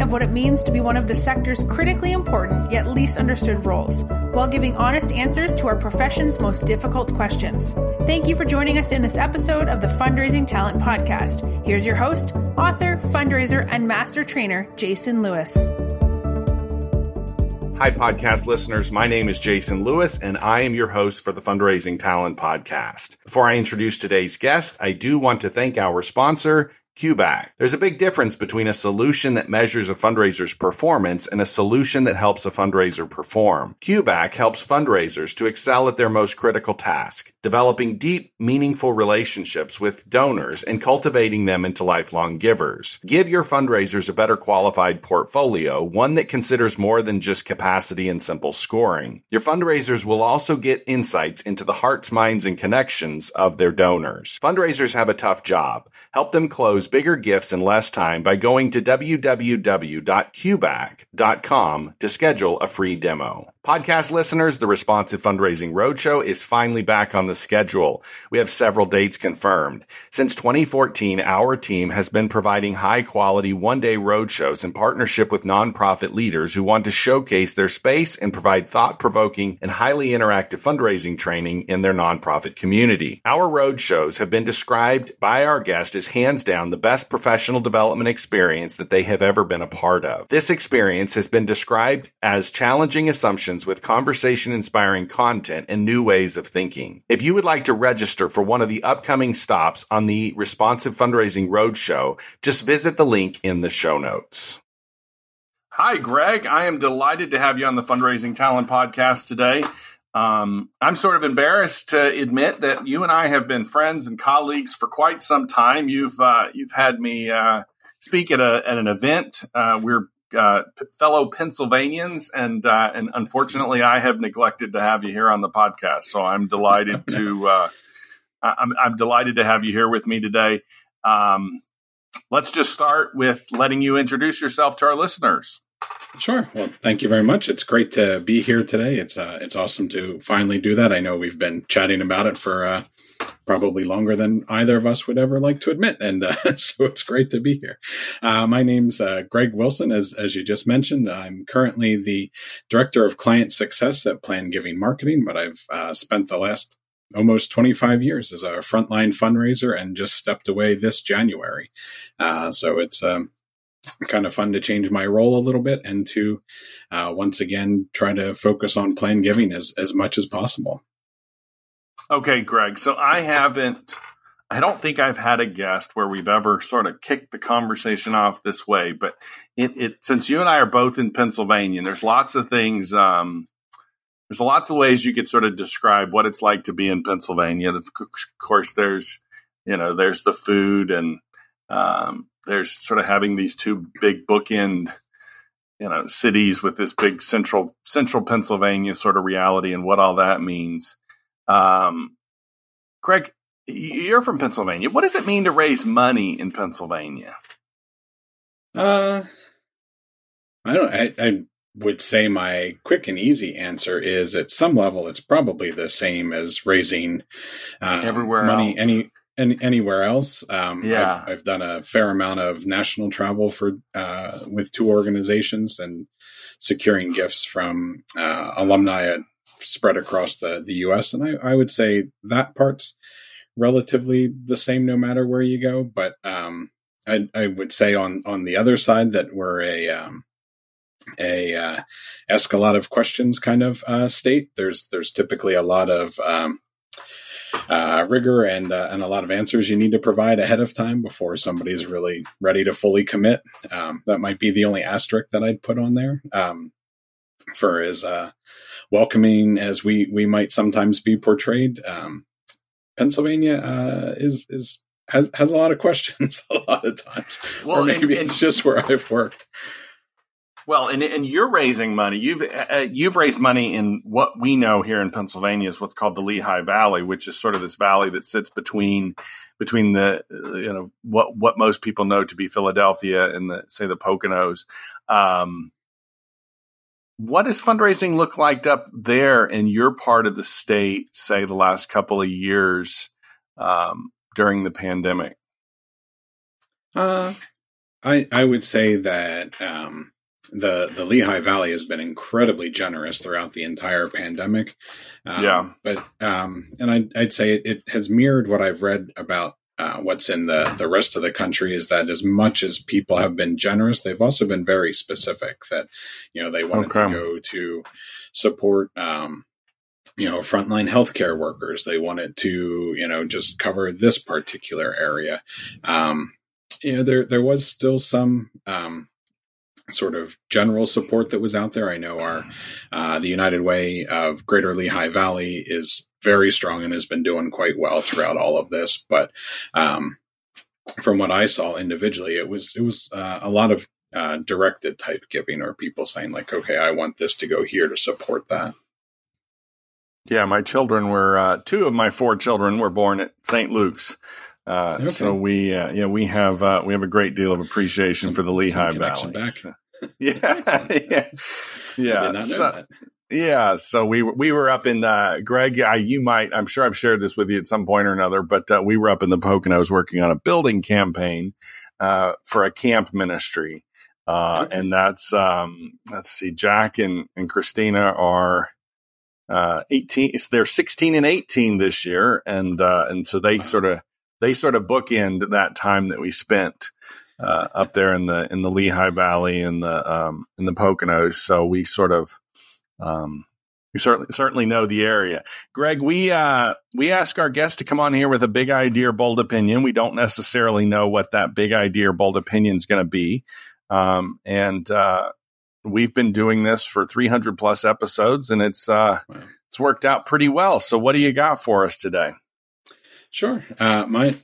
of what it means to be one of the sector's critically important yet least understood roles, while giving honest answers to our profession's most difficult questions. Thank you for joining us in this episode of the Fundraising Talent Podcast. Here's your host, author, fundraiser, and master trainer, Jason Lewis. Hi, podcast listeners. My name is Jason Lewis, and I am your host for the Fundraising Talent Podcast. Before I introduce today's guest, I do want to thank our sponsor, CueBack. There's a big difference between a solution that measures a fundraiser's performance and a solution that helps a fundraiser perform. CueBack helps fundraisers to excel at their most critical task, developing deep, meaningful relationships with donors and cultivating them into lifelong givers. Give your fundraisers a better qualified portfolio, one that considers more than just capacity and simple scoring. Your fundraisers will also get insights into the hearts, minds, and connections of their donors. Fundraisers have a tough job. Help them close bigger gifts in less time by going to www.cueback.com to schedule a free demo. Podcast listeners, the Responsive Fundraising Roadshow is finally back on the schedule. We have several dates confirmed. Since 2014, our team has been providing high quality one day roadshows in partnership with nonprofit leaders who want to showcase their space and provide thought provoking and highly interactive fundraising training in their nonprofit community. Our roadshows have been described by our guests as hands down the best professional development experience that they have ever been a part of. This experience has been described as challenging assumptions with conversation inspiring content and new ways of thinking. If you would like to register for one of the upcoming stops on the Responsive Fundraising Roadshow, just visit the link in the show notes. Hi, Greg. I am delighted to have you on the Fundraising Talent Podcast today. Um, I'm sort of embarrassed to admit that you and I have been friends and colleagues for quite some time. You've uh, you've had me uh, speak at a at an event. Uh, we're uh, fellow Pennsylvanians, and uh, and unfortunately, I have neglected to have you here on the podcast. So I'm delighted to uh, I'm, I'm delighted to have you here with me today. Um, let's just start with letting you introduce yourself to our listeners. Sure. Well, thank you very much. It's great to be here today. It's uh, it's awesome to finally do that. I know we've been chatting about it for uh, probably longer than either of us would ever like to admit, and uh, so it's great to be here. Uh, my name's uh, Greg Wilson, as as you just mentioned. I'm currently the director of client success at Plan Giving Marketing, but I've uh, spent the last almost 25 years as a frontline fundraiser and just stepped away this January. Uh, so it's um, kind of fun to change my role a little bit and to uh, once again try to focus on plan giving as, as much as possible. Okay, Greg. So I haven't, I don't think I've had a guest where we've ever sort of kicked the conversation off this way, but it, it since you and I are both in Pennsylvania, there's lots of things, um, there's lots of ways you could sort of describe what it's like to be in Pennsylvania. Of course, there's, you know, there's the food and, um, there's sort of having these two big bookend you know cities with this big central central Pennsylvania sort of reality and what all that means. Um, Greg, you're from Pennsylvania. What does it mean to raise money in Pennsylvania? Uh, I don't. I, I would say my quick and easy answer is at some level it's probably the same as raising uh, everywhere money else. any any, anywhere else. Um, yeah, I've, I've, done a fair amount of national travel for uh, with two organizations and securing gifts from uh, alumni spread across the the U.S. And I, I, would say that part's relatively the same no matter where you go. But um, I, I, would say on on the other side that we're a um, a uh, ask a lot of questions kind of uh, state. There's there's typically a lot of um, uh, rigor and uh, and a lot of answers you need to provide ahead of time before somebody's really ready to fully commit. Um, that might be the only asterisk that I'd put on there. Um, for as uh, welcoming as we we might sometimes be portrayed, um, Pennsylvania uh, is is has has a lot of questions a lot of times. Well, or maybe and, it's just where I've worked. Well, and and you're raising money. You've uh, uh, you've raised money in what we know here in Pennsylvania is what's called the Lehigh Valley, which is sort of this valley that sits between between the you know what what most people know to be Philadelphia and the say the Poconos. Um, what does fundraising look like up there in your part of the state? Say the last couple of years um, during the pandemic. Uh, I I would say that um, the the Lehigh Valley has been incredibly generous throughout the entire pandemic. Um, yeah, but um, and I'd, I'd say it, it, has mirrored what I've read about uh, what's in the the rest of the country. Is that as much as people have been generous, they've also been very specific. That you know they wanted okay. to go to support. Um, you know, frontline healthcare workers. They wanted to, you know, just cover this particular area. Um, you know, there there was still some um, sort of general support that was out there. I know our uh, the United Way of Greater Lehigh Valley is very strong and has been doing quite well throughout all of this. But um, from what I saw individually, it was it was uh, a lot of uh, directed type giving, or people saying like, "Okay, I want this to go here to support that." Yeah, my children were uh, two of my four children were born at St. Luke's. Uh, okay. So we, uh, yeah, we have uh, we have a great deal of appreciation some, for the Lehigh Valley. Yeah, yeah, yeah. So, yeah, so we we were up in uh, Greg. I, you might, I'm sure I've shared this with you at some point or another, but uh, we were up in the Poconos working on a building campaign uh, for a camp ministry, uh, okay. and that's um, let's see, Jack and and Christina are uh, 18. They're 16 and 18 this year, and uh, and so they sort of they sort of bookend that time that we spent uh, up there in the in the Lehigh Valley and the um, in the Poconos. So we sort of um, you certainly certainly know the area. Greg, we uh, we ask our guests to come on here with a big idea or bold opinion. We don't necessarily know what that big idea or bold opinion is going to be, um, and uh, we've been doing this for 300 plus episodes, and it's uh, wow. it's worked out pretty well. So, what do you got for us today? Sure. Uh, my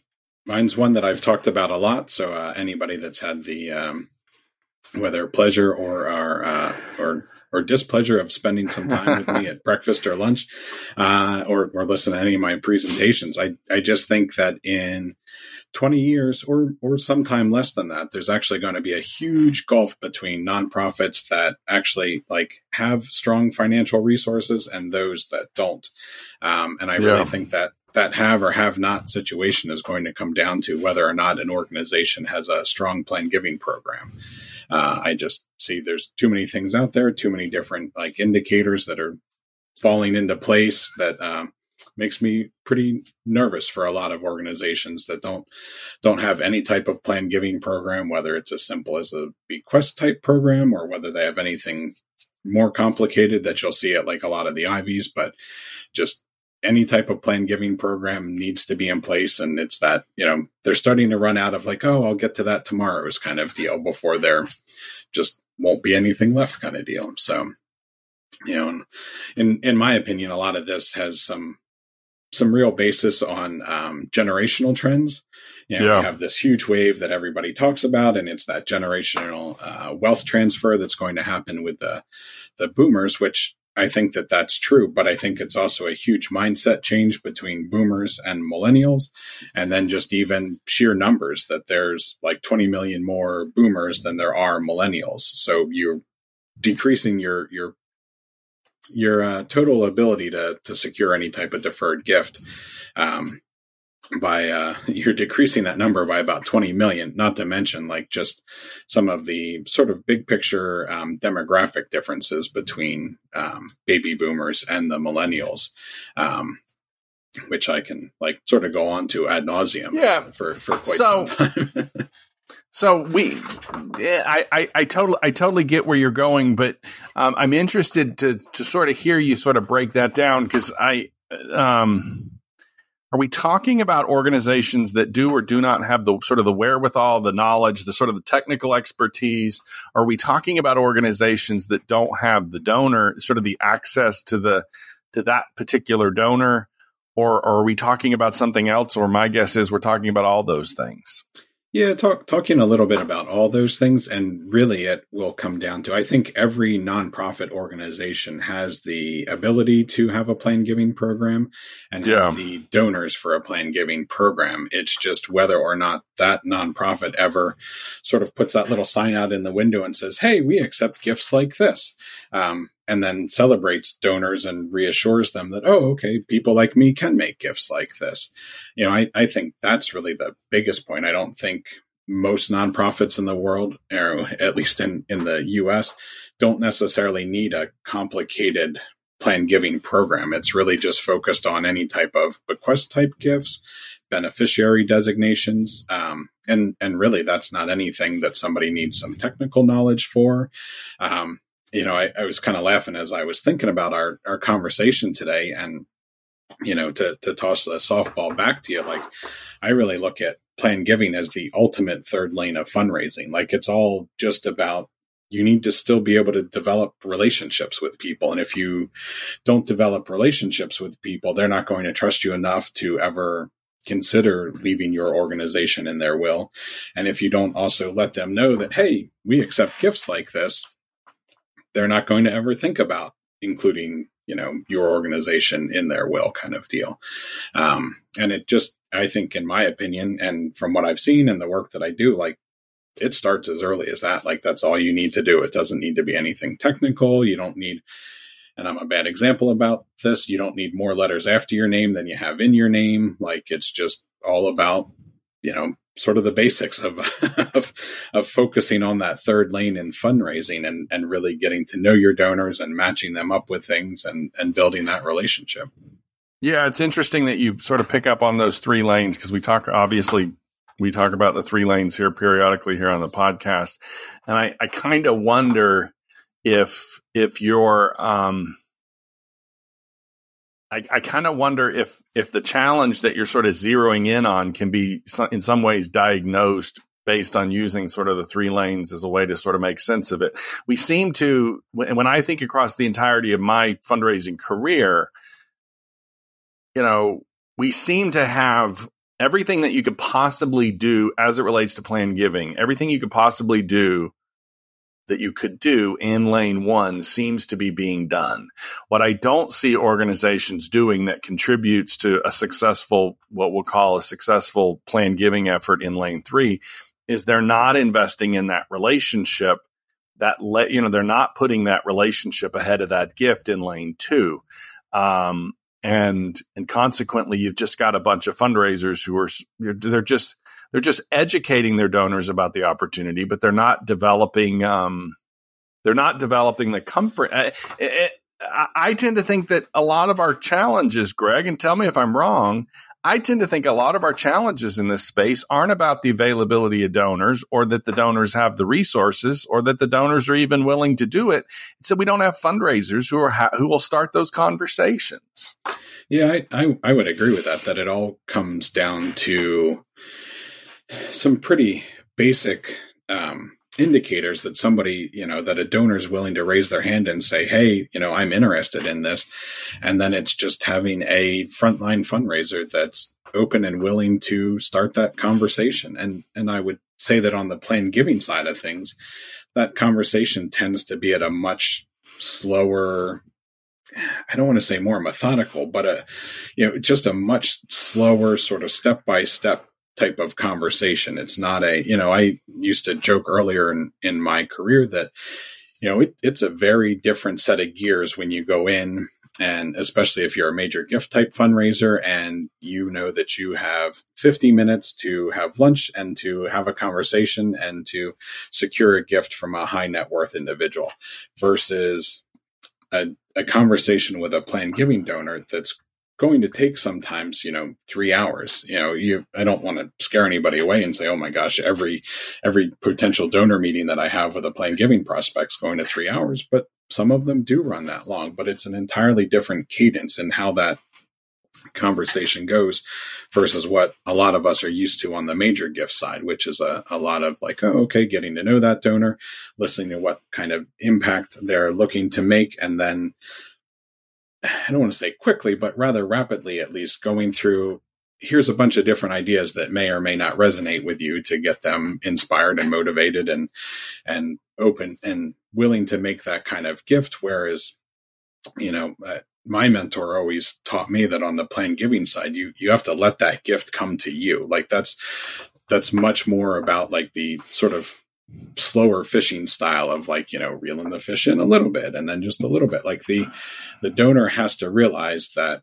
mine's one that I've talked about a lot. So uh, anybody that's had the um, whether pleasure or our, uh, or or displeasure of spending some time with me at breakfast or lunch, uh, or or listen to any of my presentations, I I just think that in 20 years or or sometime less than that there's actually going to be a huge gulf between nonprofits that actually like have strong financial resources and those that don't um, and i yeah. really think that that have or have not situation is going to come down to whether or not an organization has a strong plan giving program. Uh, I just see there's too many things out there, too many different like indicators that are falling into place that um, makes me pretty nervous for a lot of organizations that don't don't have any type of plan giving program, whether it's as simple as a bequest type program or whether they have anything more complicated that you'll see at like a lot of the Ivies, but just any type of plan giving program needs to be in place and it's that you know they're starting to run out of like oh i'll get to that tomorrow's kind of deal before there just won't be anything left kind of deal so you know in in my opinion a lot of this has some some real basis on um, generational trends. You know, yeah. We have this huge wave that everybody talks about, and it's that generational uh, wealth transfer that's going to happen with the the boomers, which I think that that's true, but I think it's also a huge mindset change between boomers and millennials. And then just even sheer numbers that there's like 20 million more boomers than there are millennials. So you're decreasing your, your, your uh, total ability to, to secure any type of deferred gift. Um, by uh, you're decreasing that number by about 20 million not to mention like just some of the sort of big picture um, demographic differences between um, baby boomers and the millennials um, which i can like sort of go on to ad nauseum yeah. for, for quite so, some time So we, yeah, I, I, I, totally, I totally get where you're going, but um, I'm interested to to sort of hear you sort of break that down because I, um, are we talking about organizations that do or do not have the sort of the wherewithal, the knowledge, the sort of the technical expertise? Are we talking about organizations that don't have the donor, sort of the access to the to that particular donor? Or, or are we talking about something else? Or my guess is we're talking about all those things. Yeah, talk, talking a little bit about all those things, and really it will come down to I think every nonprofit organization has the ability to have a plan giving program and yeah. has the donors for a plan giving program. It's just whether or not that nonprofit ever sort of puts that little sign out in the window and says, Hey, we accept gifts like this. Um, and then celebrates donors and reassures them that, oh, okay, people like me can make gifts like this. You know, I, I think that's really the biggest point. I don't think most nonprofits in the world, or at least in, in the US, don't necessarily need a complicated plan giving program. It's really just focused on any type of bequest type gifts, beneficiary designations, um, and and really that's not anything that somebody needs some technical knowledge for. Um, you know, I, I was kind of laughing as I was thinking about our, our conversation today and, you know, to, to toss the softball back to you, like I really look at plan giving as the ultimate third lane of fundraising. Like it's all just about you need to still be able to develop relationships with people. And if you don't develop relationships with people, they're not going to trust you enough to ever consider leaving your organization in their will. And if you don't also let them know that, hey, we accept gifts like this, they're not going to ever think about including you know your organization in their will kind of deal. Um, and it just i think in my opinion and from what i've seen and the work that i do like it starts as early as that. Like that's all you need to do. It doesn't need to be anything technical. You don't need and i'm a bad example about this you don't need more letters after your name than you have in your name. Like it's just all about you know sort of the basics of, of, of focusing on that third lane in fundraising and and really getting to know your donors and matching them up with things and and building that relationship. Yeah, it's interesting that you sort of pick up on those three lanes because we talk obviously we talk about the three lanes here periodically here on the podcast, and I I kind of wonder if if you're um I, I kind of wonder if if the challenge that you're sort of zeroing in on can be in some ways diagnosed based on using sort of the three lanes as a way to sort of make sense of it. We seem to, when I think across the entirety of my fundraising career, you know, we seem to have everything that you could possibly do as it relates to plan giving, everything you could possibly do that you could do in lane one seems to be being done. What I don't see organizations doing that contributes to a successful, what we'll call a successful plan giving effort in lane three is they're not investing in that relationship that let, you know, they're not putting that relationship ahead of that gift in lane two. Um, and, and consequently, you've just got a bunch of fundraisers who are, they're just, they're just educating their donors about the opportunity, but they're not developing. Um, they're not developing the comfort. I, I, I tend to think that a lot of our challenges, Greg, and tell me if I'm wrong. I tend to think a lot of our challenges in this space aren't about the availability of donors or that the donors have the resources or that the donors are even willing to do it. It's that we don't have fundraisers who are ha- who will start those conversations. Yeah, I, I, I would agree with that. That it all comes down to some pretty basic um, indicators that somebody, you know, that a donor is willing to raise their hand and say, Hey, you know, I'm interested in this. And then it's just having a frontline fundraiser that's open and willing to start that conversation. And, and I would say that on the plan giving side of things, that conversation tends to be at a much slower, I don't want to say more methodical, but a, you know, just a much slower sort of step by step type of conversation. It's not a, you know, I used to joke earlier in, in my career that, you know, it, it's a very different set of gears when you go in and especially if you're a major gift type fundraiser and you know that you have 50 minutes to have lunch and to have a conversation and to secure a gift from a high net worth individual versus a, a conversation with a planned giving donor that's going to take sometimes, you know, three hours. You know, you I don't want to scare anybody away and say, oh my gosh, every every potential donor meeting that I have with a plan giving prospect's going to three hours, but some of them do run that long, but it's an entirely different cadence in how that conversation goes versus what a lot of us are used to on the major gift side, which is a, a lot of like, oh, okay, getting to know that donor, listening to what kind of impact they're looking to make, and then I don't want to say quickly, but rather rapidly, at least going through here's a bunch of different ideas that may or may not resonate with you to get them inspired and motivated and and open and willing to make that kind of gift. Whereas you know uh, my mentor always taught me that on the plan giving side you you have to let that gift come to you. Like that's that's much more about like the sort of slower fishing style of like you know reeling the fish in a little bit and then just a little bit. Like the the donor has to realize that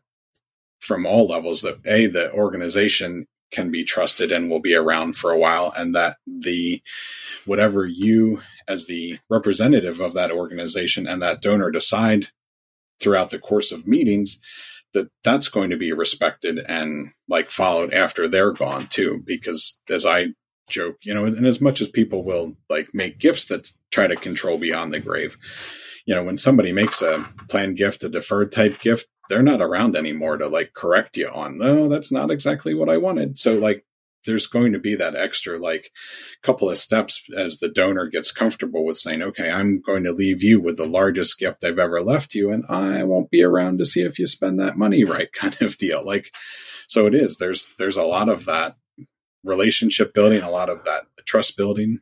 from all levels that a the organization can be trusted and will be around for a while and that the whatever you as the representative of that organization and that donor decide throughout the course of meetings that that's going to be respected and like followed after they're gone too. Because as i joke you know and as much as people will like make gifts that try to control beyond the grave you know when somebody makes a planned gift a deferred type gift they're not around anymore to like correct you on no that's not exactly what i wanted. So like there's going to be that extra like couple of steps as the donor gets comfortable with saying okay i'm going to leave you with the largest gift i've ever left you and i won't be around to see if you spend that money right kind of deal. Like so it is. There's there's a lot of that relationship building a lot of that trust building?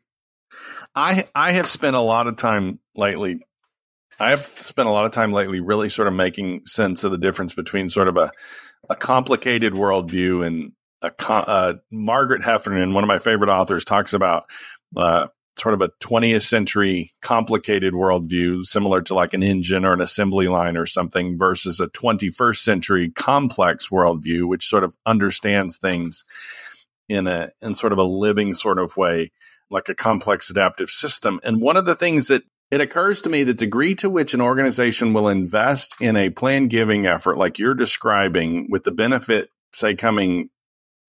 I i have spent a lot of time lately I have spent a lot of time lately really sort of making sense of the difference between sort of a, a complicated worldview and a uh, Margaret Heffernan, one of my favorite authors, talks about uh, sort of a 20th century complicated worldview, similar to like an engine or an assembly line or something, versus a 21st century complex worldview, which sort of understands things in a in sort of a living sort of way, like a complex adaptive system. And one of the things that it occurs to me the degree to which an organization will invest in a plan giving effort, like you're describing, with the benefit, say, coming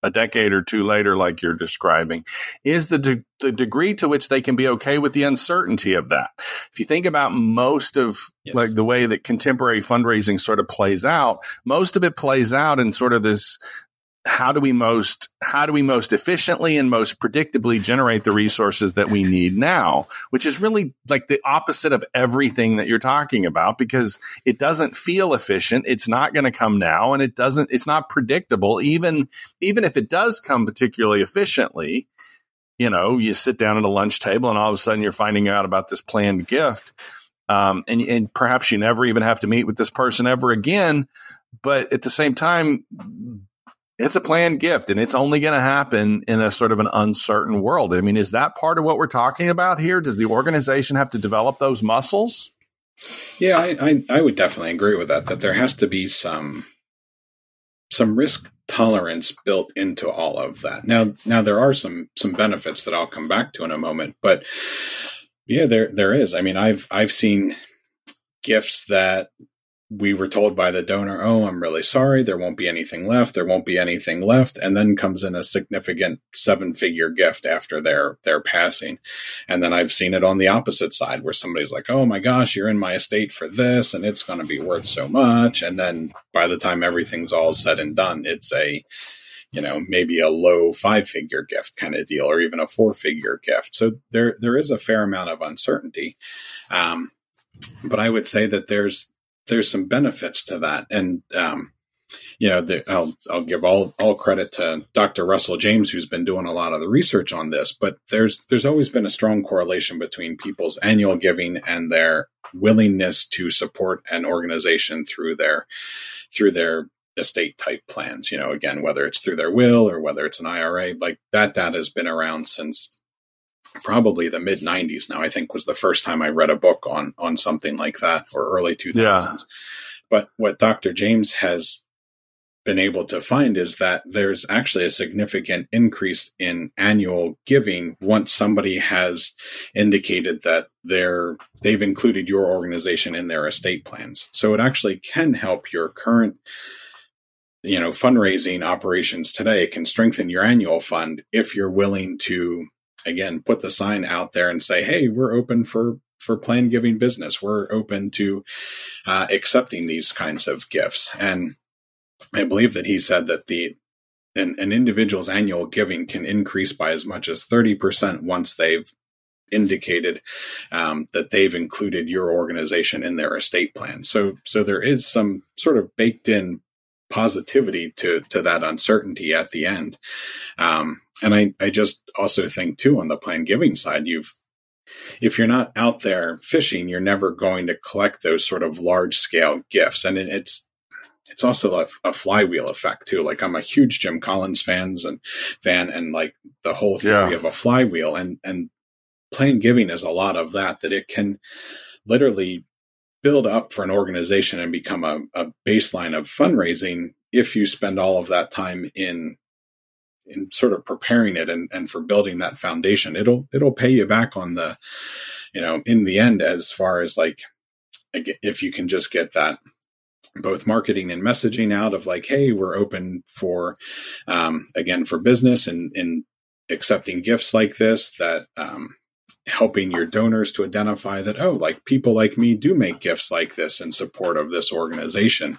a decade or two later, like you're describing, is the de- the degree to which they can be okay with the uncertainty of that. If you think about most of yes. like the way that contemporary fundraising sort of plays out, most of it plays out in sort of this how do we most how do we most efficiently and most predictably generate the resources that we need now? Which is really like the opposite of everything that you're talking about because it doesn't feel efficient. It's not going to come now and it doesn't it's not predictable. Even even if it does come particularly efficiently you know you sit down at a lunch table and all of a sudden you're finding out about this planned gift um, and, and perhaps you never even have to meet with this person ever again but at the same time it's a planned gift and it's only going to happen in a sort of an uncertain world. I mean, is that part of what we're talking about here? Does the organization have to develop those muscles? Yeah, I, I, I would definitely agree with that, that there has to be some some risk tolerance built into all of that. Now now there are some some benefits that I'll come back to in a moment, but yeah, there there is. I mean, I've I've seen gifts that we were told by the donor, "Oh, I'm really sorry. There won't be anything left. There won't be anything left." And then comes in a significant seven-figure gift after their their passing. And then I've seen it on the opposite side where somebody's like, "Oh my gosh, you're in my estate for this and it's going to be worth so much." And then by the time everything's all said and done, it's a you know, maybe a low five-figure gift kind of deal or even a four-figure gift. So there there is a fair amount of uncertainty. Um, but I would say that there's there's some benefits to that. And, um, you know, the, I'll, I'll give all, all credit to Dr. Russell James, who's been doing a lot of the research on this, but there's, there's always been a strong correlation between people's annual giving and their willingness to support an organization through their, through their estate type plans. You know, again, whether it's through their will or whether it's an IRA, like that data has been around since probably the mid 90s now i think was the first time i read a book on on something like that or early 2000s yeah. but what dr james has been able to find is that there's actually a significant increase in annual giving once somebody has indicated that they're they've included your organization in their estate plans. So it actually can help your current you know fundraising operations today. Can strengthen your annual fund if you're willing to again put the sign out there and say hey we're open for for plan giving business. We're open to uh, accepting these kinds of gifts. And i believe that he said that the an, an individual's annual giving can increase by as much as 30% once they've indicated um, that they've included your organization in their estate plan. So so there is some sort of baked in positivity to to that uncertainty at the end. Um, and I I just also think too on the planned giving side, you've if you're not out there fishing, you're never going to collect those sort of large scale gifts. And it's it's also a, a, flywheel effect too. Like I'm a huge Jim Collins fans and fan, and like the whole theory yeah. of a flywheel and and planned giving is a lot of that. That it can literally build up for an organization and become a, a baseline of fundraising if you spend all of that time in in sort of preparing it and, and for building that foundation it'll it'll pay you back on the you know in the end as far as like if you can just get that both marketing and messaging out of like hey we're open for um, again for business and in accepting gifts like this that um, helping your donors to identify that oh like people like me do make gifts like this in support of this organization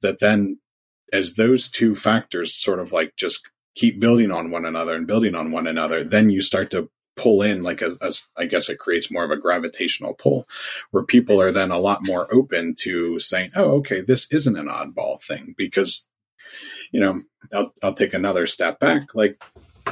that then as those two factors sort of like just keep building on one another and building on one another then you start to pull in like a, a I guess it creates more of a gravitational pull where people are then a lot more open to saying oh okay this isn't an oddball thing because you know I'll, I'll take another step back like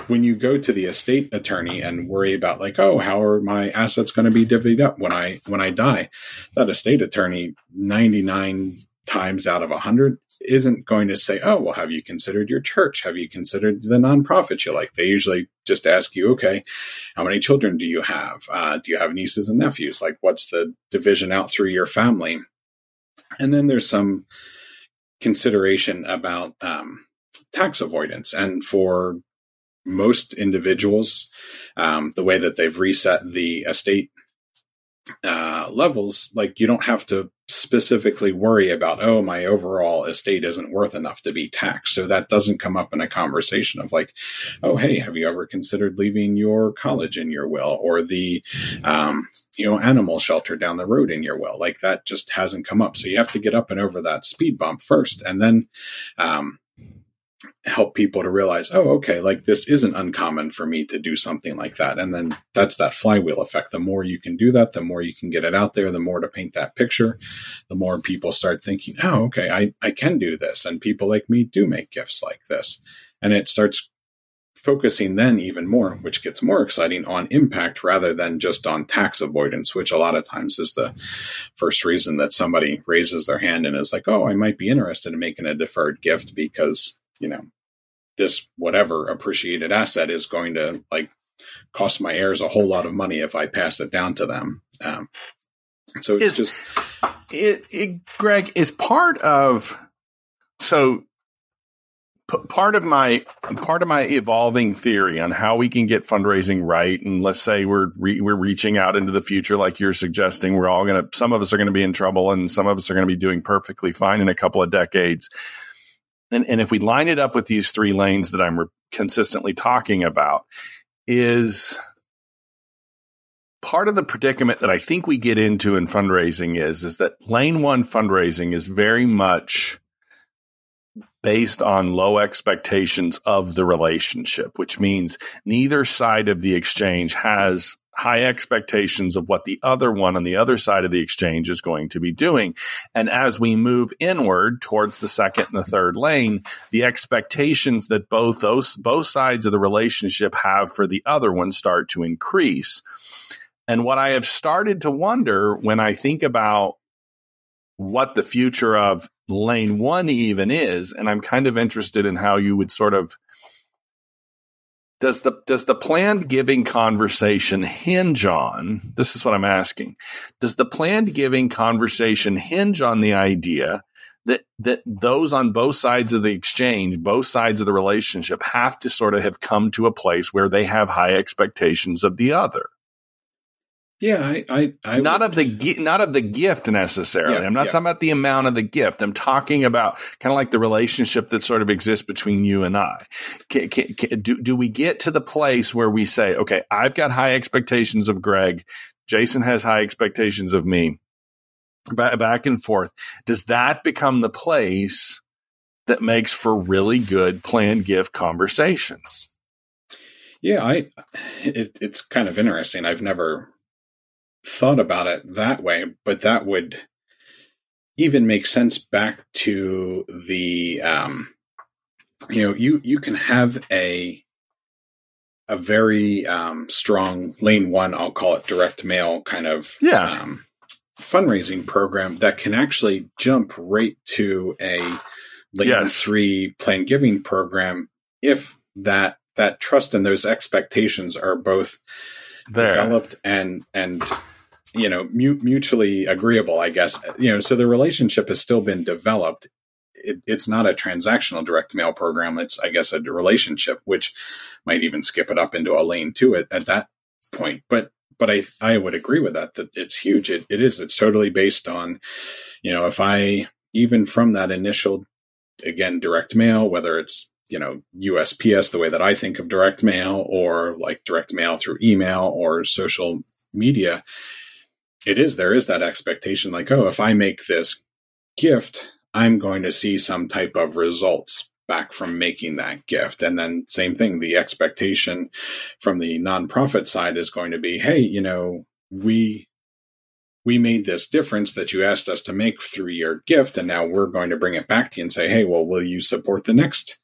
when you go to the estate attorney and worry about like oh how are my assets going to be divvied up when i when i die? That estate attorney 99 times out of a 100 isn't going to say oh well have you considered your church? Have you considered the nonprofit you like? They usually just ask you okay how many children do you have? Uh, do you have nieces and nephews? Like what's the division out through your family? And then there's some consideration about um, tax avoidance. And for most individuals, um, the way that they've reset the estate uh, levels, like you don't have to specifically worry about, oh, my overall estate isn't worth enough to be taxed. So that doesn't come up in a conversation of like, oh, hey, have you ever considered leaving your college in your will or the, um, you know, animal shelter down the road in your will? Like that just hasn't come up. So you have to get up and over that speed bump first. And then, um, help people to realize, oh, okay, like this isn't uncommon for me to do something like that. And then that's that flywheel effect. The more you can do that, the more you can get it out there, the more to paint that picture, the more people start thinking, oh, okay, I, I can do this. And people like me do make gifts like this. And it starts focusing then even more, which gets more exciting on impact rather than just on tax avoidance, which a lot of times is the first reason that somebody raises their hand and is like, oh, I might be interested in making a deferred gift because you know, this whatever appreciated asset is going to like cost my heirs a whole lot of money if I pass it down to them. Um, so it's is, just it, it, Greg is part of so p- part of my part of my evolving theory on how we can get fundraising right and let's say we're re- we're reaching out into the future like you're suggesting we're all going to some of us are going to be in trouble and some of us are going to be doing perfectly fine in a couple of decades and, and if we line it up with these three lanes that I'm re- consistently talking about, is part of the predicament that I think we get into in fundraising is is that lane one fundraising is very much based on low expectations of the relationship, which means neither side of the exchange has high expectations of what the other one on the other side of the exchange is going to be doing. And as we move inward towards the second and the third lane, the expectations that both those both sides of the relationship have for the other one start to increase. And what I have started to wonder when I think about what the future of lane one even is, and I'm kind of interested in how you would sort of does the does the planned giving conversation hinge on this is what i'm asking does the planned giving conversation hinge on the idea that that those on both sides of the exchange both sides of the relationship have to sort of have come to a place where they have high expectations of the other yeah, I, I, I not would. of the not of the gift necessarily. Yeah, I'm not yeah. talking about the amount of the gift. I'm talking about kind of like the relationship that sort of exists between you and I. Can, can, can, do do we get to the place where we say, okay, I've got high expectations of Greg, Jason has high expectations of me, back, back and forth. Does that become the place that makes for really good planned gift conversations? Yeah, I it, it's kind of interesting. I've never thought about it that way, but that would even make sense back to the um, you know you you can have a a very um, strong lane one i'll call it direct mail kind of yeah. um, fundraising program that can actually jump right to a lane Yes. three plan giving program if that that trust and those expectations are both there. developed and and you know mu- mutually agreeable i guess. You know so the relationship has still been developed. It, it's not a transactional direct mail program. It's i guess a relationship which might even skip it up into a lane to it at that point. But but i i would agree with that that it's huge. It, it is. It's totally based on you know if i even from that initial again direct mail whether it's you know USPS the way that I think of direct mail or like direct mail through email or social media it is there is that expectation like oh if I make this gift I'm going to see some type of results back from making that gift. And then same thing the expectation from the nonprofit side is going to be hey you know we we made this difference that you asked us to make through your gift and now we're going to bring it back to you and say hey well will you support the next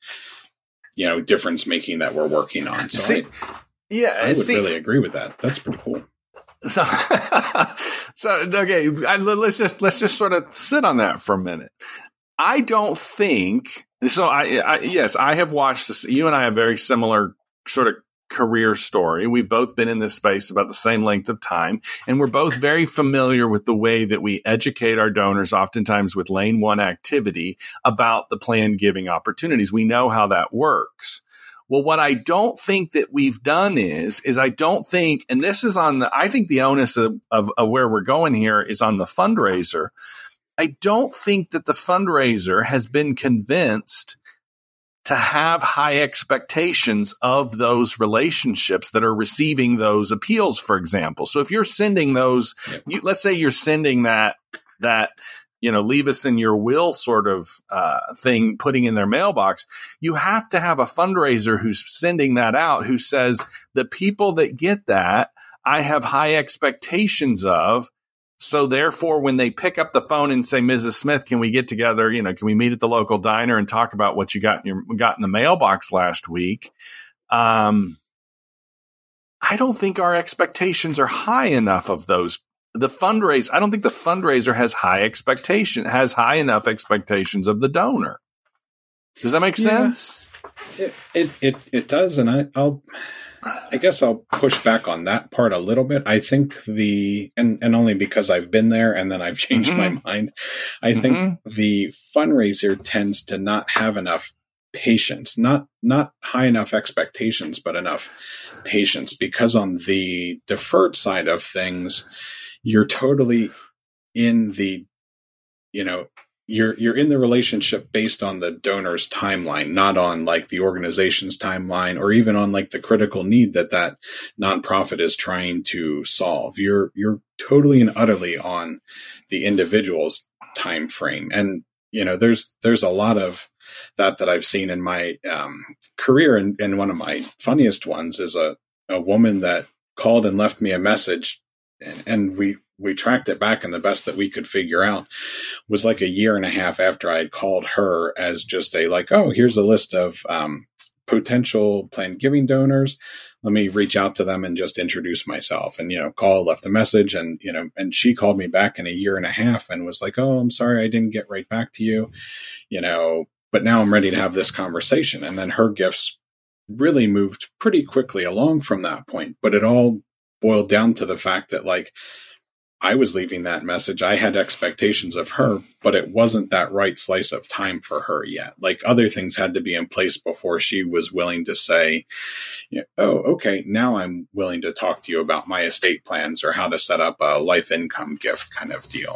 you know difference making that we're working on? So See, I, yeah, I would see, really agree with that. That's pretty cool So, so okay, I, let's just let's just sort of sit on that for a minute. I don't think so. I, I yes, I have watched this. You and I have very similar sort of career story. We've both been in this space about the same length of time, and we're both very familiar with the way that we educate our donors, oftentimes with lane one activity, about the planned giving opportunities. We know how that works. Well, what I don't think that we've done is, is I don't think, and this is on the, I think the onus of, of, of where we're going here is on the fundraiser. I don't think that the fundraiser has been convinced to have high expectations of those relationships that are receiving those appeals, for example. So if you're sending those, you, let's say you're sending that, that, you know, leave us in your will sort of uh, thing, putting in their mailbox. You have to have a fundraiser who's sending that out who says the people that get that, I have high expectations of. So therefore, when they pick up the phone and say, Mrs. Smith, can we get together? You know, can we meet at the local diner and talk about what you got in your got in the mailbox last week? Um, I don't think our expectations are high enough of those. The fundraiser, I don't think the fundraiser has high expectation, has high enough expectations of the donor. Does that make Yeah. sense? It it it, it does, and I, I'll I guess I'll push back on that part a little bit. I think the and and only because I've been there and then I've changed my mind. I think Mhm. the fundraiser tends to not have enough patience, not not high enough expectations, but enough patience because on the deferred side of things, you're totally in the you know you're you're in the relationship based on the donor's timeline not on like the organization's timeline or even on like the critical need that that nonprofit is trying to solve. You're you're totally and utterly on the individual's time frame and you know there's there's a lot of that that I've seen in my um, career. And, and one of my funniest ones is a a woman that called and left me a message and, we we tracked it back and the best that we could figure out was like a year and a half after I had called her as just a like, oh, here's a list of um, potential planned giving donors. Let me reach out to them and just introduce myself and, you know, call, left a message and, you know, and she called me back in a year and a half and was like, oh, I'm sorry, I didn't get right back to you, you know, but now I'm ready to have this conversation. And then her gifts really moved pretty quickly along from that point, but it all boiled down to the fact that like, I was leaving that message. I had expectations of her, but it wasn't that right slice of time for her yet. Like other things had to be in place before she was willing to say, oh, okay, now I'm willing to talk to you about my estate plans or how to set up a life income gift kind of deal.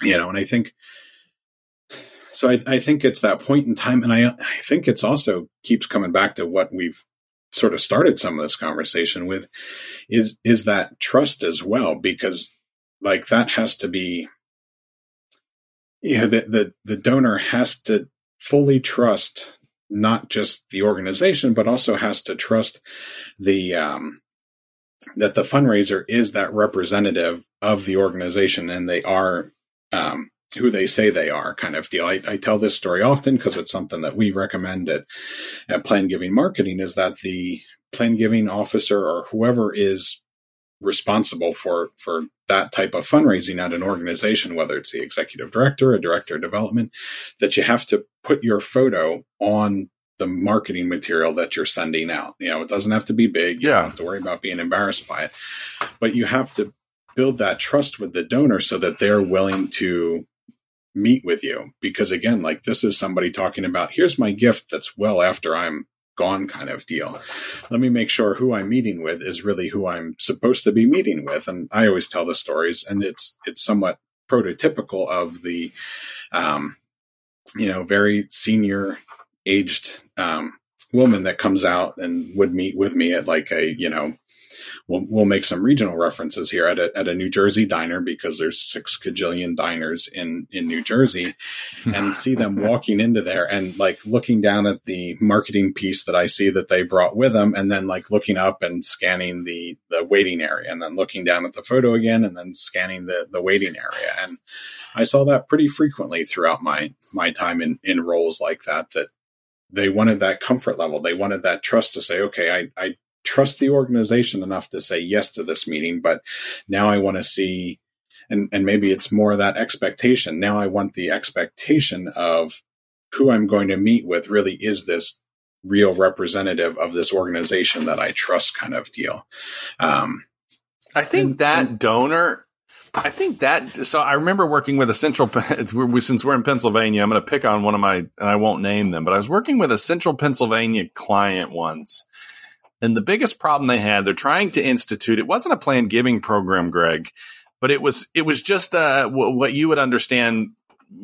You know, and I think so I, I think it's that point in time, and I, I think it's also keeps coming back to what we've sort of started some of this conversation with is is that trust as well because like that has to be you know the, the the donor has to fully trust not just the organization but also has to trust the um that the fundraiser is that representative of the organization and they are um who they say they are kind of deal. I, I tell this story often because it's something that we recommend at, at Plan Giving Marketing is that the plan giving officer or whoever is responsible for for that type of fundraising at an organization whether it's the executive director a director of development that you have to put your photo on the marketing material that you're sending out you know it doesn't have to be big you yeah. don't have to worry about being embarrassed by it but you have to build that trust with the donor so that they're willing to meet with you because again like this is somebody talking about here's my gift that's well after i'm gone kind of deal. Let me make sure who I'm meeting with is really who I'm supposed to be meeting with. And I always tell the stories, and it's it's somewhat prototypical of the, um, you know, very senior aged um, woman that comes out and would meet with me at like a you know we'll, we'll make some regional references here at a, at a New Jersey diner because there's six cajillion diners in, in New Jersey and see them walking into there and like looking down at the marketing piece that I see that they brought with them and then like looking up and scanning the, the waiting area and then looking down at the photo again and then scanning the, the waiting area. And I saw that pretty frequently throughout my, my time in, in roles like that, that they wanted that comfort level. They wanted that trust to say, okay, I, I trust the organization enough to say yes to this meeting, but now I want to see, and, and maybe it's more that expectation. Now I want the expectation of who I'm going to meet with really is this real representative of this organization that I trust kind of deal. Um, I think and, that and, donor I think that so I remember working with a central since we're in Pennsylvania. I'm going to pick on one of my and I won't name them, but I was working with a central Pennsylvania client once, and the biggest problem they had, they're trying to institute. It wasn't a planned giving program, Greg, but it was it was just uh, what you would understand.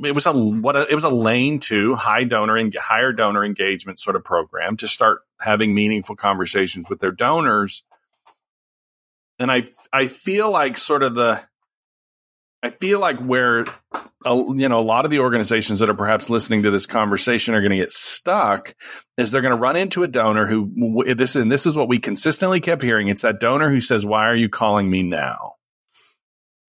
It was a what a, it was a lane to high donor and higher donor engagement sort of program to start having meaningful conversations with their donors. And I I feel like sort of the I feel like where you know a lot of the organizations that are perhaps listening to this conversation are going to get stuck is they're going to run into a donor who this and this is what we consistently kept hearing. It's that donor who says why are you calling me now?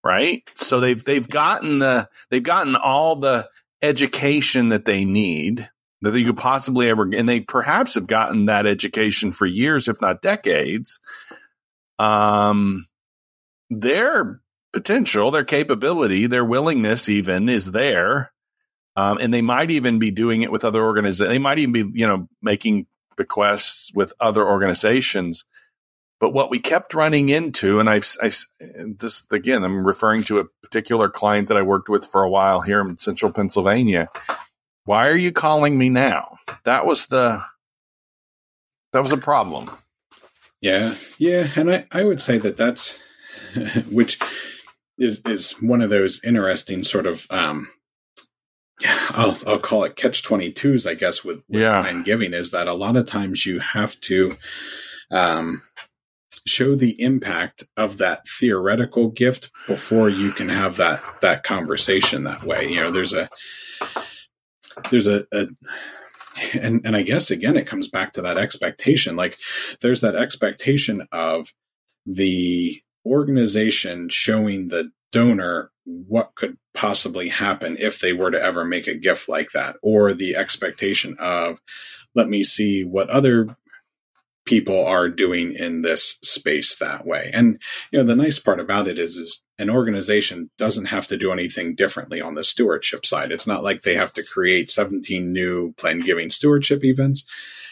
Right? So they've they've gotten the they've gotten all the education that they need that you could possibly ever and they perhaps have gotten that education for years if not decades. Um they're potential, their capability, their willingness even is there. Um, and they might even be doing it with other organizations. They might even be, you know, making bequests with other organizations. But what we kept running into, and I've, I, this again, I'm referring to a particular client that I worked with for a while here in central Pennsylvania. Why are you calling me now? That was the, that was a problem. Yeah. Yeah. And I, I would say that that's, which is is one of those interesting sort of um, I'll I'll call it catch twenty twos, I guess, with, with yeah. plan giving is that a lot of times you have to um, show the impact of that theoretical gift before you can have that that conversation that way. You know, there's a there's a, a and and I guess again it comes back to that expectation. Like there's that expectation of the organization showing the donor what could possibly happen if they were to ever make a gift like that, or the expectation of, let me see what other people are doing in this space that way. And you know, the nice part about it is, is an organization doesn't have to do anything differently on the stewardship side. It's not like they have to create 17 new plan giving stewardship events.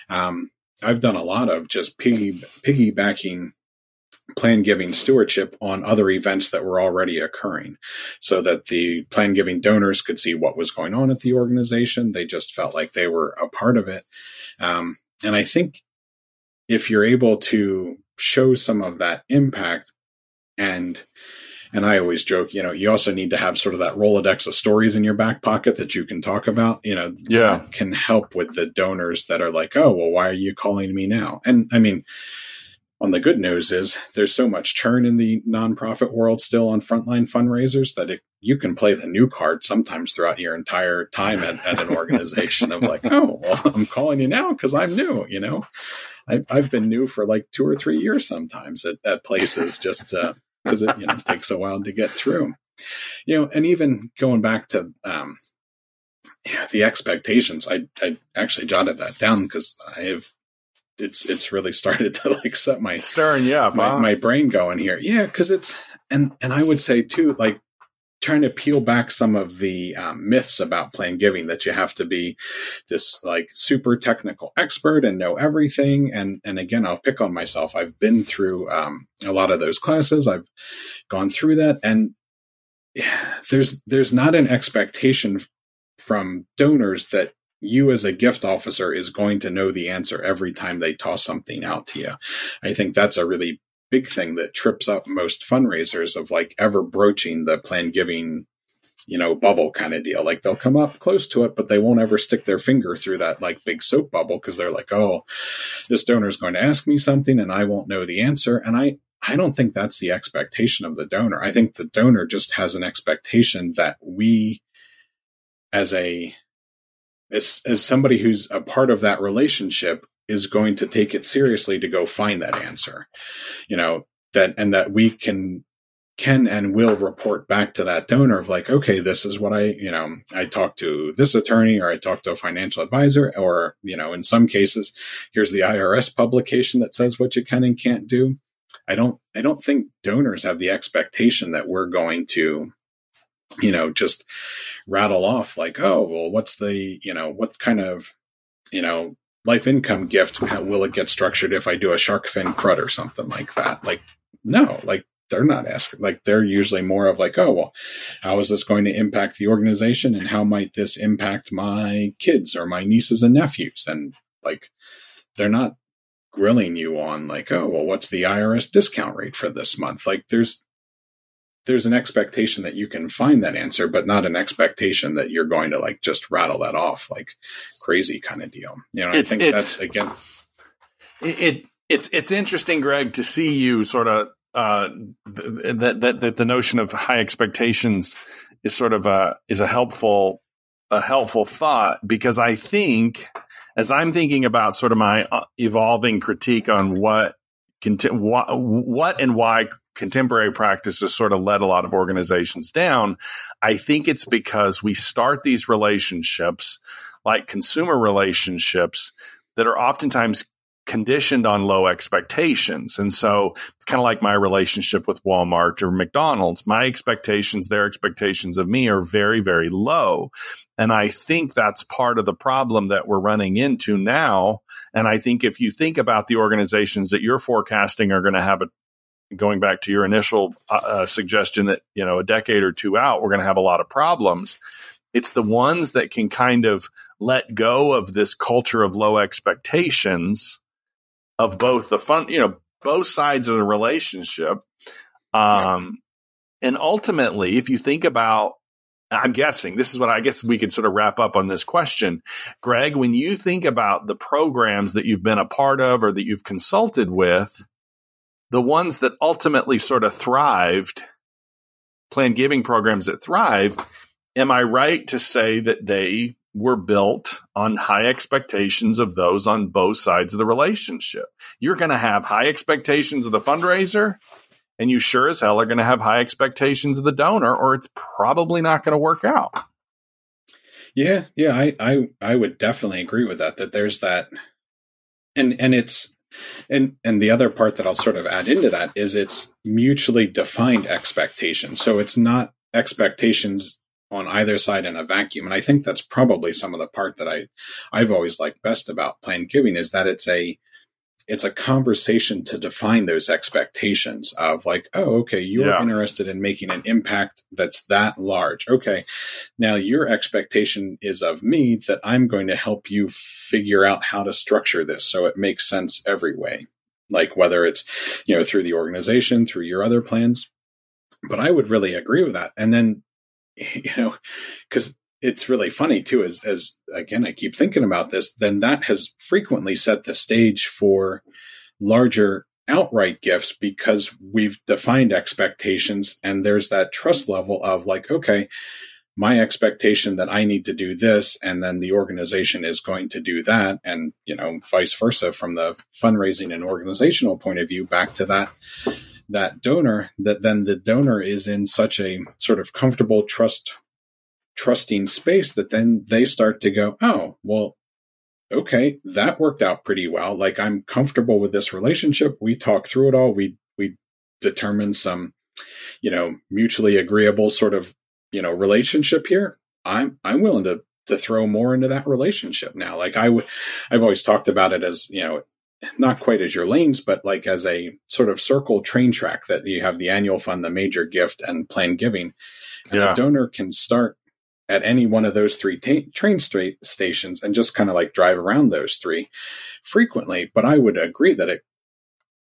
Um, I've done a lot of just piggy, piggybacking plan giving stewardship on other events that were already occurring so that the plan giving donors could see what was going on at the organization. They just felt like they were a part of it. Um, and I think if you're able to show some of that impact and and I always joke, you know, you also need to have sort of that Rolodex of stories in your back pocket that you can talk about, you know, yeah, can help with the donors that are like, oh, well, why are you calling me now? And I mean, on the good news is there's so much churn in the nonprofit world still on frontline fundraisers that it, you can play the new card sometimes throughout your entire time at, at an organization of like, oh, well, I'm calling you now because I'm new, you know. I, have been new for like two or three years sometimes at, at places just because it you know takes a while to get through. you know, and even going back to um, the expectations. I I actually jotted that down because I have it's it's really started to like set my stirring yeah my, huh? my brain going here. Yeah, because it's and and I would say too like trying to peel back some of the um, myths about plan giving that you have to be this like super technical expert and know everything and and again i'll pick on myself i've been through um, a lot of those classes i've gone through that and yeah, there's there's not an expectation from donors that you as a gift officer is going to know the answer every time they toss something out to you. I think that's a really big thing that trips up most fundraisers of like ever broaching the plan giving you know bubble kind of deal. Like they'll come up close to it but they won't ever stick their finger through that like big soap bubble because they're like oh this donor is going to ask me something and i won't know the answer. And i i don't think that's the expectation of the donor. I think the donor just has an expectation that we as a as, as somebody who's a part of that relationship is going to take it seriously to go find that answer you know that and that we can can and will report back to that donor of like okay this is what i you know i talked to this attorney or i talked to a financial advisor or you know in some cases here's the irs publication that says what you can and can't do. I don't i don't think donors have the expectation that we're going to you know just rattle off like oh well what's the you know what kind of you know life income gift will it get structured if I do a shark fin CRUT or something like that? Like, no, like they're not asking. Like they're usually more of like, oh well, how is this going to impact the organization, and how might this impact my kids or my nieces and nephews? And like, they're not grilling you on like, oh well, what's the IRS discount rate for this month? Like, there's there's an expectation that you can find that answer, but not an expectation that you're going to like just rattle that off like crazy kind of deal. You know, it's, I think that's again. It, it, it's it's interesting, Greg, to see you sort of uh, that that that the notion of high expectations is sort of a is a helpful a helpful thought because I think as I'm thinking about sort of my uh, evolving critique on what what, what and why contemporary practices sort of let a lot of organizations down. I think it's because we start these relationships like consumer relationships that are oftentimes conditioned on low expectations. And so it's kind of like my relationship with Walmart or McDonald's. My expectations, their expectations of me are very, very low. And I think that's part of the problem that we're running into now. And I think if you think about the organizations that you're forecasting are going to have a going back to your initial uh, uh, suggestion that you know a decade or two out we're going to have a lot of problems it's the ones that can kind of let go of this culture of low expectations of both the fun you know both sides of the relationship um yeah. and ultimately if you think about I'm guessing this is what I guess we could sort of wrap up on this question. Greg, when you think about the programs that you've been a part of or that you've consulted with, the ones that ultimately sort of thrived, planned giving programs that thrive, am I right to say that they were built on high expectations of those on both sides of the relationship? You're going to have high expectations of the fundraiser, and you sure as hell are going to have high expectations of the donor, or it's probably not going to work out. Yeah, yeah, I, I, I would definitely agree with that. That there's that, and and it's and and the other part that I'll sort of add into that is it's mutually defined expectations. So it's not expectations on either side in a vacuum. And I think that's probably some of the part that I I've always liked best about plan giving is that it's a it's a conversation to define those expectations of like, oh, okay, you're yeah. interested in making an impact that's that large. Okay. Now your expectation is of me that I'm going to help you figure out how to structure this so it makes sense every way. Like whether it's, you know, through the organization, through your other plans. But I would really agree with that. And then, you know, because it's really funny too as as again i keep thinking about this then that has frequently set the stage for larger outright gifts because we've defined expectations and there's that trust level of like okay my expectation that i need to do this and then the organization is going to do that and you know vice versa from the fundraising and organizational point of view back to that that donor that then the donor is in such a sort of comfortable trust trusting space that then they start to go, oh, well, okay, that worked out pretty well. Like I'm comfortable with this relationship. We talk through it all. We we determine some, you know, mutually agreeable sort of, you know, relationship here. I'm I'm willing to to throw more into that relationship now. Like I would I've always talked about it as, you know, not quite as your lanes, but like as a sort of circle train track that you have the annual fund, the major gift, and planned giving. And yeah. a donor can start at any one of those three train straight stations and just kind of like drive around those three frequently. But I would agree that it,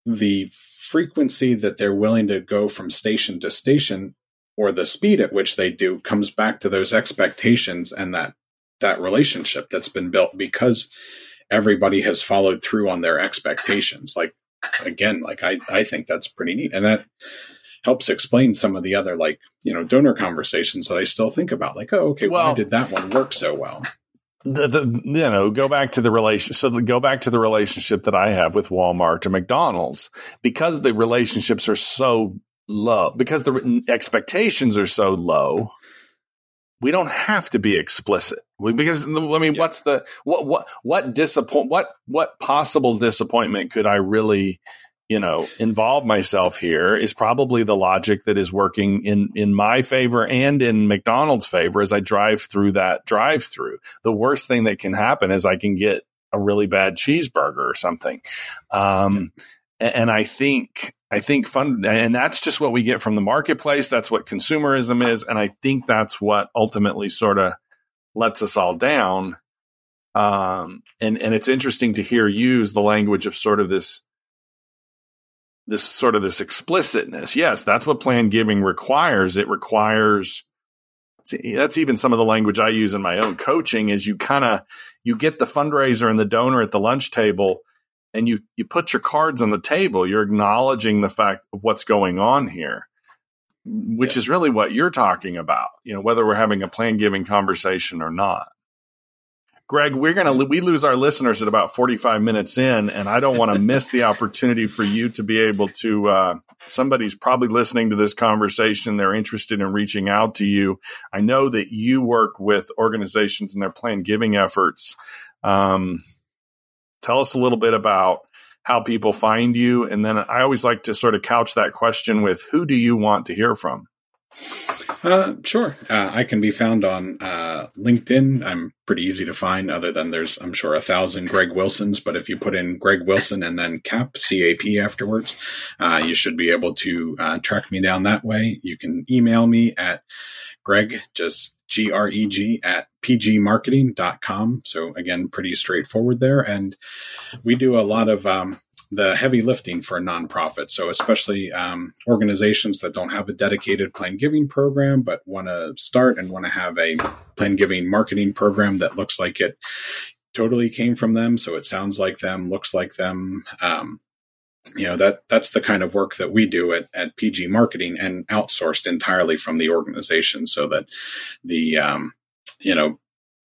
the frequency that they're willing to go from station to station or the speed at which they do comes back to those expectations and that that relationship that's been built because everybody has followed through on their expectations like again like i i think that's pretty neat and that helps explain some of the other like you know donor conversations that I still think about. Like, oh, okay, well, why did that one work so well? The, the, you know go back to the relation so the, go back to the relationship that I have with Walmart or McDonald's because the relationships are so low because the expectations are so low we don't have to be explicit because I mean yeah. what's the what what what disappoint what what possible disappointment could I really you know, involve myself here is probably the logic that is working in in my favor and in McDonald's favor as I drive through that drive through. The worst thing that can happen is I can get a really bad cheeseburger or something. Um, and I think I think fund, and that's just what we get from the marketplace. That's what consumerism is, and I think that's what ultimately sort of lets us all down. Um, and and it's interesting to hear use the language of sort of this this sort of this explicitness. Yes, that's what plan giving requires. It requires that's even some of the language I use in my own coaching is you kind of you get the fundraiser and the donor at the lunch table and you you put your cards on the table. You're acknowledging the fact of what's going on here, which yes. is really what you're talking about. You know, whether we're having a plan giving conversation or not. Greg, we're going to we lose our listeners at about 45 minutes in and I don't want to miss the opportunity for you to be able to uh, somebody's probably listening to this conversation, they're interested in reaching out to you. I know that you work with organizations and their plan giving efforts. Um, tell us a little bit about how people find you and then I always like to sort of couch that question with who do you want to hear from? Uh, sure. Uh, I can be found on uh, LinkedIn. I'm pretty easy to find, other than there's, I'm sure, a thousand Greg Wilsons. But if you put in Greg Wilson and then CAP, CAP afterwards, uh, you should be able to uh, track me down that way. You can email me at Greg, just G R E G, at pgmarketing.com. So, again, pretty straightforward there. And we do a lot of um, the heavy lifting for a nonprofit. So, especially um, organizations that don't have a dedicated plan giving program, but want to start and want to have a plan giving marketing program that looks like it totally came from them. So it sounds like them, looks like them. Um, you know that that's the kind of work that we do at, at PG Marketing and outsourced entirely from the organization, so that the um, you know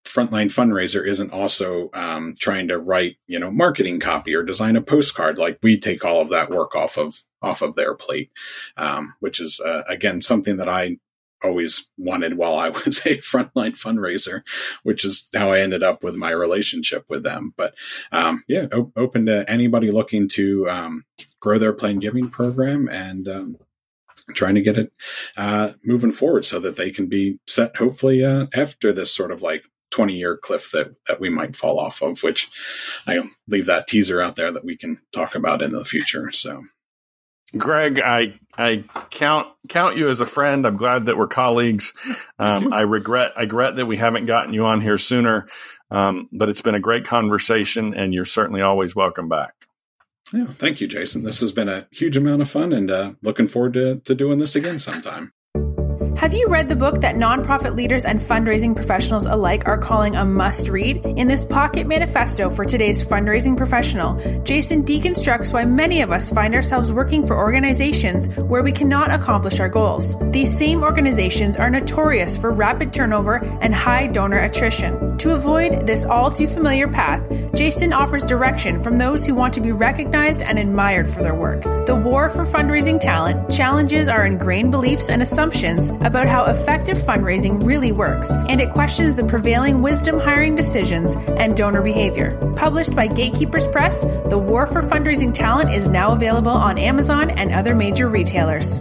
frontline fundraiser isn't also um, trying to write you know marketing copy or design a postcard. Like we take all of that work off of off of their plate um, which is uh, again something that i always wanted while i was a frontline fundraiser which is how i ended up with my relationship with them but um, yeah o- open to anybody looking to um, grow their plan giving program and um, trying to get it uh, moving forward so that they can be set hopefully uh, after this sort of like 20 year cliff that, that we might fall off of, which I leave that teaser out there that we can talk about in the future. So. Greg, I I count count you as a friend. I'm glad that we're colleagues. Um, I regret I regret that we haven't gotten you on here sooner, um, but it's been a great conversation, and you're certainly always welcome back. Yeah, thank you, Jason. This has been a huge amount of fun, and uh, looking forward to to doing this again sometime. Have you read the book that nonprofit leaders and fundraising professionals alike are calling a must read? In this pocket manifesto for today's fundraising professional, Jason deconstructs why many of us find ourselves working for organizations where we cannot accomplish our goals. These same organizations are notorious for rapid turnover and high donor attrition. To avoid this all too familiar path, Jason offers direction from those who want to be recognized and admired for their work. The war for fundraising talent challenges our ingrained beliefs and assumptions about how effective fundraising really works, and it questions the prevailing wisdom hiring decisions and donor behavior. Published by Gatekeepers Press, The War for Fundraising Talent is now available on Amazon and other major retailers.